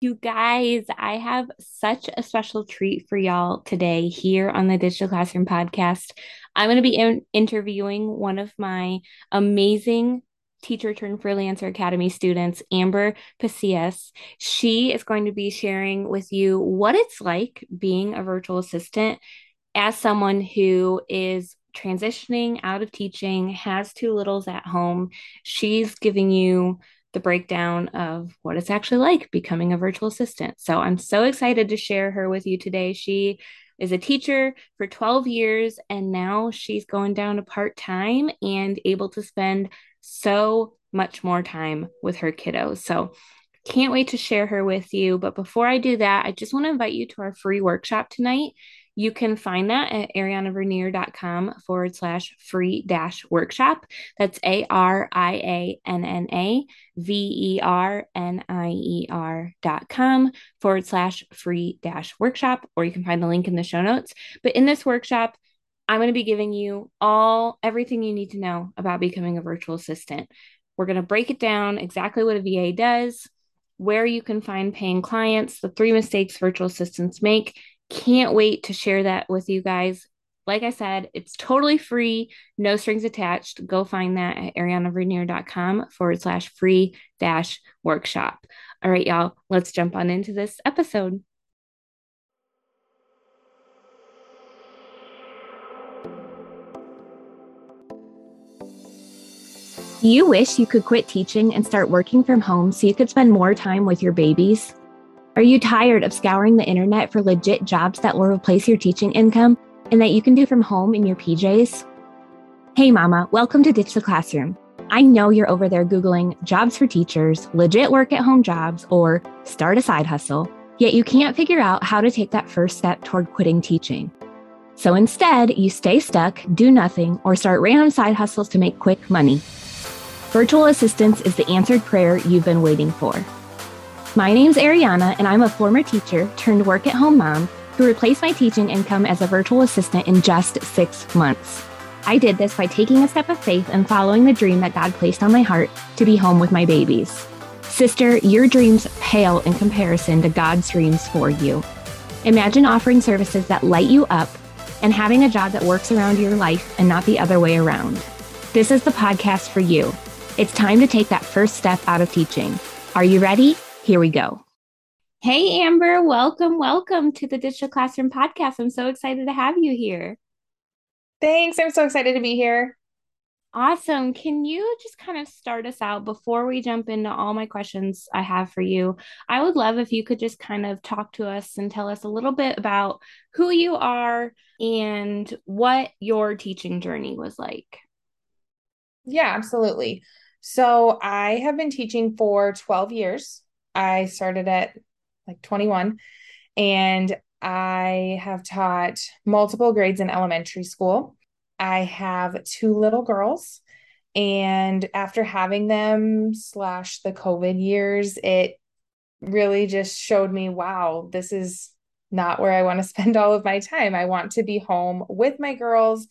You guys, I have such a special treat for y'all today here on the Ditch the Classroom podcast. I'm going to be in- interviewing one of my amazing teacher turned freelancer academy students amber Pasillas she is going to be sharing with you what it's like being a virtual assistant as someone who is transitioning out of teaching has two littles at home she's giving you the breakdown of what it's actually like becoming a virtual assistant. So I'm so excited to share her with you today. She is a teacher for 12 years and now she's going down to part time and able to spend so much more time with her kiddos. So can't wait to share her with you. But before I do that, I just want to invite you to our free workshop tonight. You can find that at ariannavernier.com forward slash free dash workshop. That's A R I A N N A V E R N I E R dot com forward slash free dash workshop, or you can find the link in the show notes. But in this workshop, I'm going to be giving you all everything you need to know about becoming a virtual assistant. We're going to break it down exactly what a VA does, where you can find paying clients, the three mistakes virtual assistants make, can't wait to share that with you guys. Like I said, it's totally free, no strings attached. Go find that at ariannavernier.com forward slash free dash workshop. All right, y'all, let's jump on into this episode. Do you wish you could quit teaching and start working from home so you could spend more time with your babies? Are you tired of scouring the internet for legit jobs that will replace your teaching income and that you can do from home in your PJs? Hey, Mama, welcome to Ditch the Classroom. I know you're over there Googling jobs for teachers, legit work at home jobs, or start a side hustle, yet you can't figure out how to take that first step toward quitting teaching. So instead, you stay stuck, do nothing, or start random side hustles to make quick money. Virtual assistance is the answered prayer you've been waiting for. My name's Arianna, and I'm a former teacher turned work at home mom who replaced my teaching income as a virtual assistant in just six months. I did this by taking a step of faith and following the dream that God placed on my heart to be home with my babies. Sister, your dreams pale in comparison to God's dreams for you. Imagine offering services that light you up and having a job that works around your life and not the other way around. This is the podcast for you. It's time to take that first step out of teaching. Are you ready? Here we go. Hey, Amber, welcome, welcome to the Ditch the Classroom Podcast. I'm so excited to have you here. Thanks. I'm so excited to be here. Awesome. Can you just kind of start us out before we jump into all my questions I have for you? I would love if you could just kind of talk to us and tell us a little bit about who you are and what your teaching journey was like. Yeah, absolutely. So I have been teaching for 12 years. I started at like 21 and I have taught multiple grades in elementary school. I have two little girls. And after having them, slash the COVID years, it really just showed me wow, this is not where I want to spend all of my time. I want to be home with my girls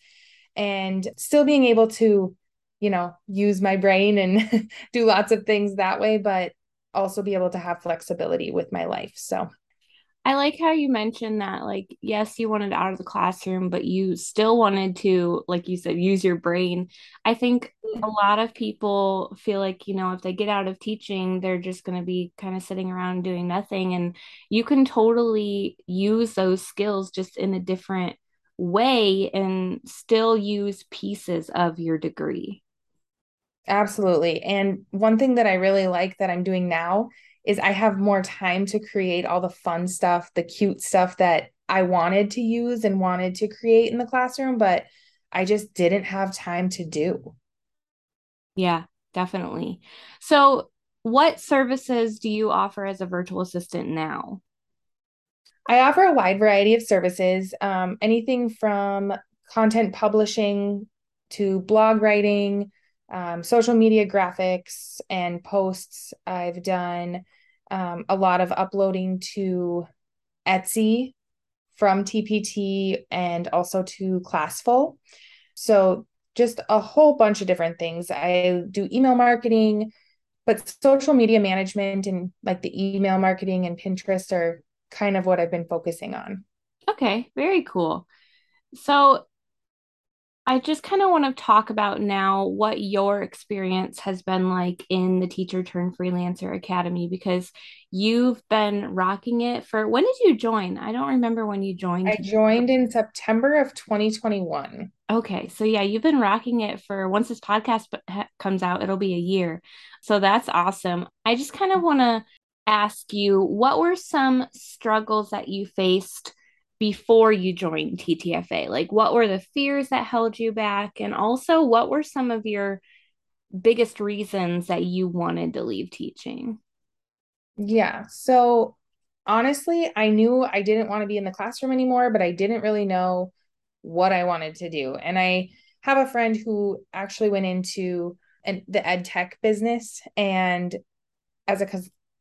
and still being able to, you know, use my brain and do lots of things that way, but also be able to have flexibility with my life. So I like how you mentioned that, like, yes, you wanted out of the classroom, but you still wanted to, like you said, use your brain. I think hmm. a lot of people feel like, you know, if they get out of teaching, they're just going to be kind of sitting around doing nothing. And you can totally use those skills just in a different way and still use pieces of your degree. Absolutely. And one thing that I really like that I'm doing now is I have more time to create all the fun stuff, the cute stuff that I wanted to use and wanted to create in the classroom, but I just didn't have time to do. Yeah, definitely. So, what services do you offer as a virtual assistant now? I offer a wide variety of services, um, anything from content publishing to blog writing um, social media graphics and posts. I've done um, a lot of uploading to Etsy from TPT and also to Classful. So just a whole bunch of different things. I do email marketing, but social media management and like the email marketing and Pinterest are kind of what I've been focusing on. Okay, very cool. So I just kind of want to talk about now what your experience has been like in the Teacher Turn Freelancer Academy because you've been rocking it for when did you join? I don't remember when you joined. I joined in September of 2021. Okay, so yeah, you've been rocking it for once this podcast comes out, it'll be a year. So that's awesome. I just kind of want to ask you what were some struggles that you faced before you joined TTFA? Like, what were the fears that held you back? And also, what were some of your biggest reasons that you wanted to leave teaching? Yeah. So, honestly, I knew I didn't want to be in the classroom anymore, but I didn't really know what I wanted to do. And I have a friend who actually went into an, the ed tech business and as a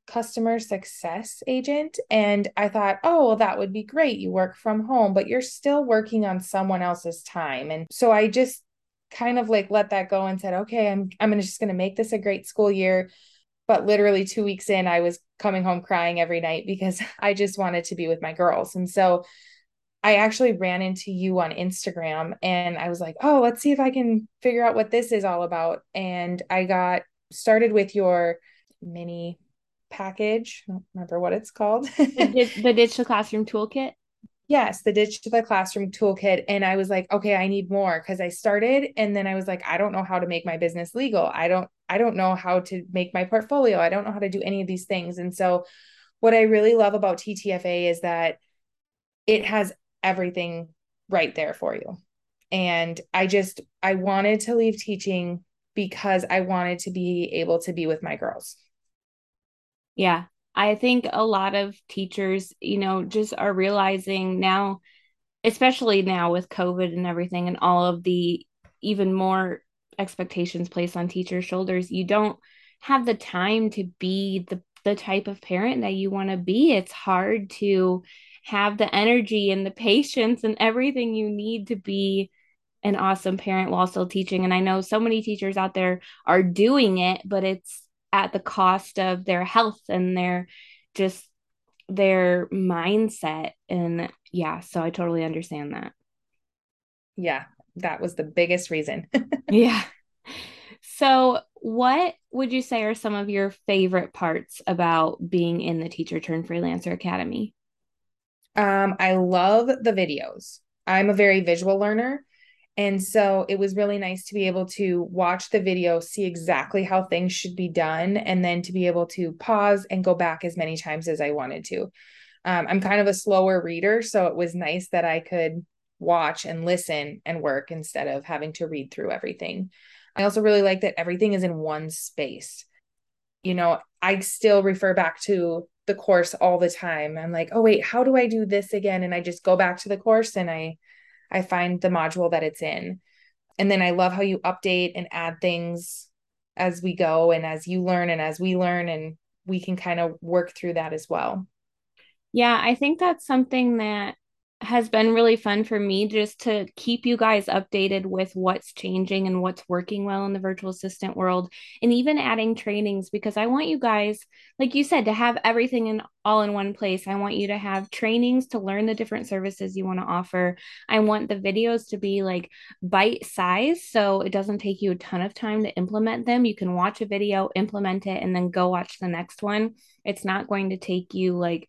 customer success agent. And I thought, oh, well, that would be great. You work from home, but you're still working on someone else's time. And so I just kind of like let that go and said, okay, I'm I'm just gonna make this a great school year. But literally two weeks in, I was coming home crying every night because I just wanted to be with my girls. And so I actually ran into you on Instagram and I was like, oh, let's see if I can figure out what this is all about. And I got started with your mini package. I don't remember what it's called. the, the ditch the classroom toolkit. Yes, the ditch the classroom toolkit. And I was like, okay, I need more because I started and then I was like, I don't know how to make my business legal. I don't, I don't know how to make my portfolio. I don't know how to do any of these things. And so what I really love about TTFA is that it has everything right there for you. And I just I wanted to leave teaching because I wanted to be able to be with my girls. Yeah. I think a lot of teachers, you know, just are realizing now, especially now with COVID and everything and all of the even more expectations placed on teachers' shoulders, you don't have the time to be the the type of parent that you want to be. It's hard to have the energy and the patience and everything you need to be an awesome parent while still teaching. And I know so many teachers out there are doing it, but it's at the cost of their health and their just their mindset. And yeah, so I totally understand that. Yeah, that was the biggest reason. yeah. So, what would you say are some of your favorite parts about being in the Teacher Turn Freelancer Academy? Um, I love the videos. I'm a very visual learner. And so it was really nice to be able to watch the video, see exactly how things should be done, and then to be able to pause and go back as many times as I wanted to. Um, I'm kind of a slower reader, so it was nice that I could watch and listen and work instead of having to read through everything. I also really like that everything is in one space. You know, I still refer back to the course all the time. I'm like, oh wait, how do I do this again? And I just go back to the course and I I find the module that it's in. And then I love how you update and add things as we go and as you learn and as we learn and we can kind of work through that as well. Yeah, I think that's something that has been really fun for me just to keep you guys updated with what's changing and what's working well in the virtual assistant world and even adding trainings because I want you guys like you said to have everything in all in one place. I want you to have trainings to learn the different services you want to offer. I want the videos to be like bite size so it doesn't take you a ton of time to implement them. You can watch a video, implement it and then go watch the next one. It's not going to take you like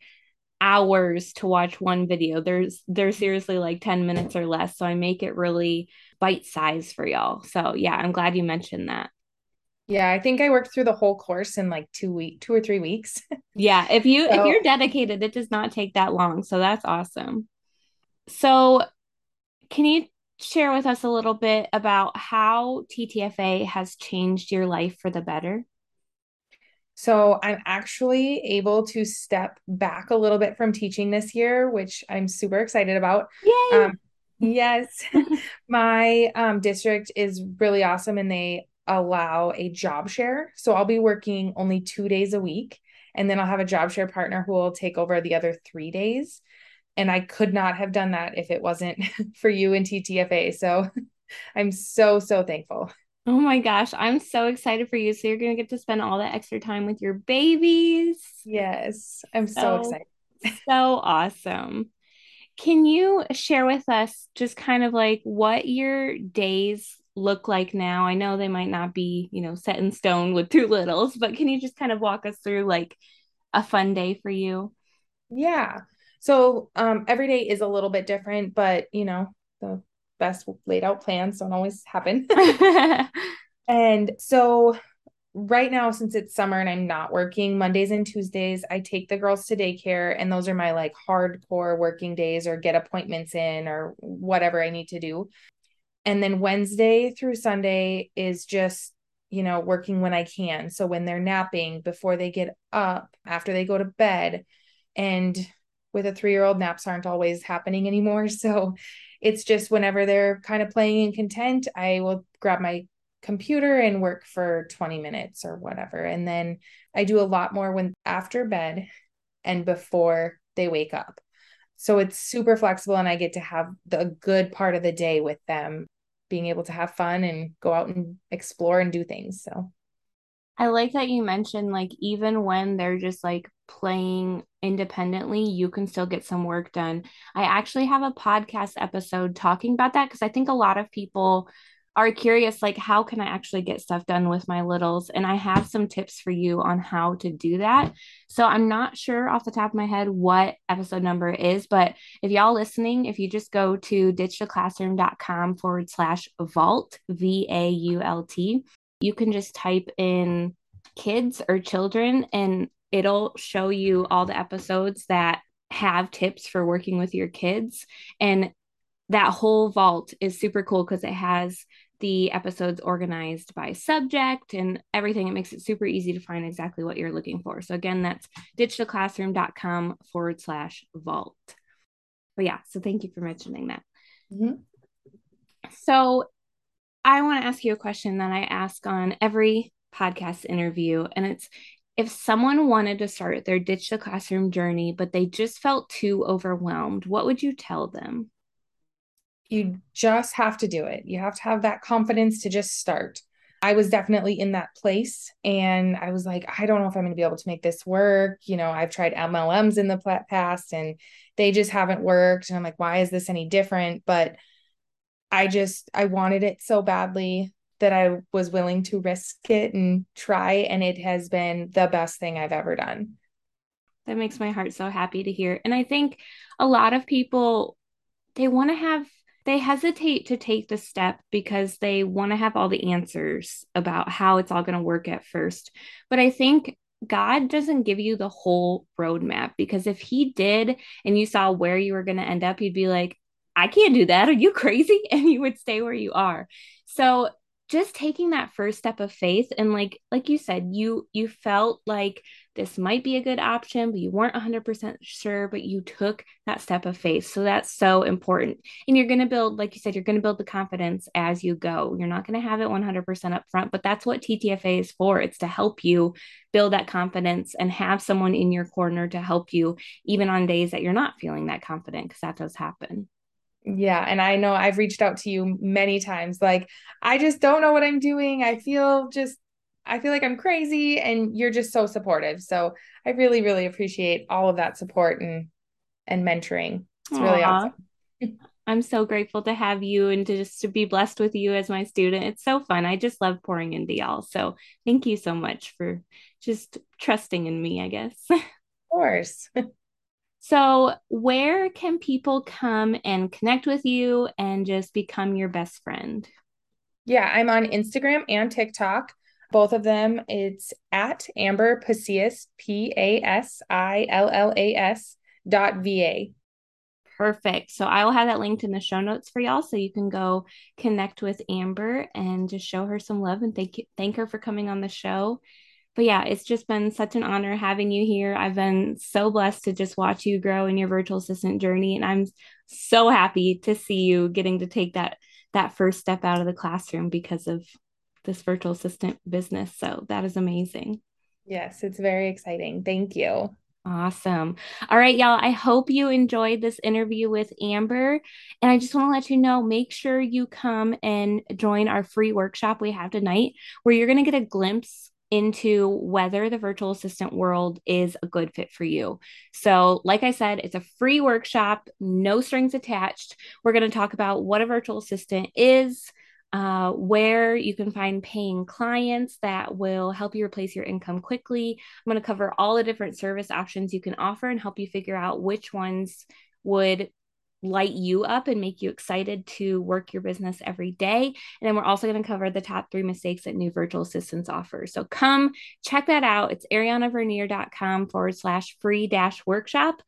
hours to watch one video. There's they're mm-hmm. seriously like 10 minutes or less. So I make it really bite size for y'all. So yeah, I'm glad you mentioned that. Yeah, I think I worked through the whole course in like two week, two or three weeks. yeah, if you so, if you're dedicated, it does not take that long. So that's awesome. So can you share with us a little bit about how TTFA has changed your life for the better? So I'm actually able to step back a little bit from teaching this year, which I'm super excited about. Yay! Um, yes, my um, district is really awesome and they allow a job share. So I'll be working only two days a week. And then I'll have a job share partner who will take over the other three days. And I could not have done that if it wasn't for you and TTFA. So I'm so, so thankful. Oh my gosh, I'm so excited for you. So you're going to get to spend all that extra time with your babies. Yes, I'm so, so excited. so awesome. Can you share with us just kind of like what your days look like now? I know they might not be, you know, set in stone with two littles, but can you just kind of walk us through like a fun day for you? Yeah. So um, every day is a little bit different, but you know, the best laid out plans don't always happen. and so right now, since it's summer and I'm not working Mondays and Tuesdays, I take the girls to daycare, and those are my like hardcore working days or get appointments in or whatever I need to do. And then Wednesday through Sunday is just, you know, working when I can. So when they're napping, before they get up, after they go to bed. And with a three year old, naps aren't always happening anymore. So it's just whenever they're kind of playing and content, I will grab my computer and work for 20 minutes or whatever. And then I do a lot more when after bed and before they wake up. So it's super flexible and I get to have the good part of the day with them, being able to have fun and go out and explore and do things. So I like that you mentioned like even when they're just like playing independently, you can still get some work done. I actually have a podcast episode talking about that because I think a lot of people are curious like how can I actually get stuff done with my littles and I have some tips for you on how to do that. So I'm not sure off the top of my head what episode number is, but if y'all listening, if you just go to ditchtheclassroom.com forward slash vault, V A U L T, you can just type in kids or children and it'll show you all the episodes that have tips for working with your kids. And that whole vault is super cool because it has the episodes organized by subject and everything. It makes it super easy to find exactly what you're looking for. So, again, that's ditchtheclassroom.com forward slash vault. But yeah, so thank you for mentioning that. Mm-hmm. So, I want to ask you a question that I ask on every podcast interview, and it's if someone wanted to start their ditch the classroom journey, but they just felt too overwhelmed, what would you tell them? You just have to do it. You have to have that confidence to just start. I was definitely in that place and I was like, I don't know if I'm going to be able to make this work. You know, I've tried MLMs in the past and they just haven't worked. And I'm like, why is this any different? But I just, I wanted it so badly that I was willing to risk it and try. And it has been the best thing I've ever done. That makes my heart so happy to hear. And I think a lot of people, they want to have they hesitate to take the step because they want to have all the answers about how it's all going to work at first. But I think God doesn't give you the whole roadmap because if He did and you saw where you were going to end up, you'd be like, I can't do that. Are you crazy? And you would stay where you are. So just taking that first step of faith and like like you said you you felt like this might be a good option but you weren't 100% sure but you took that step of faith so that's so important and you're going to build like you said you're going to build the confidence as you go you're not going to have it 100% up front but that's what TTFA is for it's to help you build that confidence and have someone in your corner to help you even on days that you're not feeling that confident because that does happen yeah. And I know I've reached out to you many times. Like, I just don't know what I'm doing. I feel just, I feel like I'm crazy. And you're just so supportive. So I really, really appreciate all of that support and, and mentoring. It's Aww. really awesome. I'm so grateful to have you and to just to be blessed with you as my student. It's so fun. I just love pouring into y'all. So thank you so much for just trusting in me, I guess. Of course. So, where can people come and connect with you and just become your best friend? Yeah, I'm on Instagram and TikTok. Both of them, it's at Amber Pasillas, P A S I L L A S dot V A. Perfect. So I will have that linked in the show notes for y'all so you can go connect with Amber and just show her some love and thank you, thank her for coming on the show but yeah, it's just been such an honor having you here. I've been so blessed to just watch you grow in your virtual assistant journey. And I'm so happy to see you getting to take that that first step out of the classroom because of this virtual assistant business. So that is amazing. Yes, it's very exciting. Thank you. Awesome. All right, y'all. I hope you enjoyed this interview with Amber. And I just want to let you know make sure you come and join our free workshop we have tonight, where you're going to get a glimpse into whether the virtual assistant world is a good fit for you. So, like I said, it's a free workshop, no strings attached. We're going to talk about what a virtual assistant is uh, where you can find paying clients that will help you replace your income quickly. I'm going to cover all the different service options you can offer and help you figure out which ones would light you up and make you excited to work your business every day. And then we're also going to cover the top three mistakes that new virtual assistants offer. So come check that out. It's ariannavernier.com forward slash free dash workshop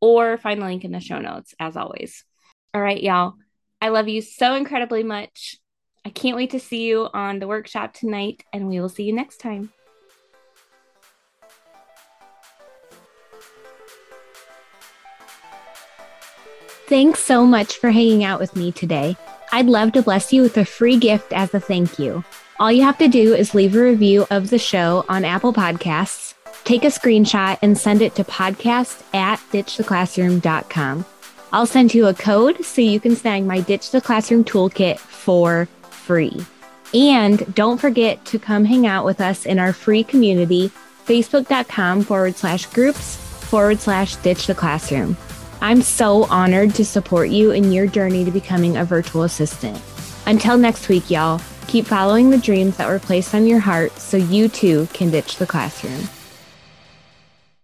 or find the link in the show notes as always. All right, y'all. I love you so incredibly much. I can't wait to see you on the workshop tonight, and we will see you next time. Thanks so much for hanging out with me today. I'd love to bless you with a free gift as a thank you. All you have to do is leave a review of the show on Apple Podcasts, take a screenshot, and send it to podcast at ditchtheclassroom.com. I'll send you a code so you can snag my Ditch the Classroom toolkit for free. And don't forget to come hang out with us in our free community, facebook.com forward slash groups forward slash ditch the classroom. I'm so honored to support you in your journey to becoming a virtual assistant. Until next week, y'all, keep following the dreams that were placed on your heart so you too can ditch the classroom.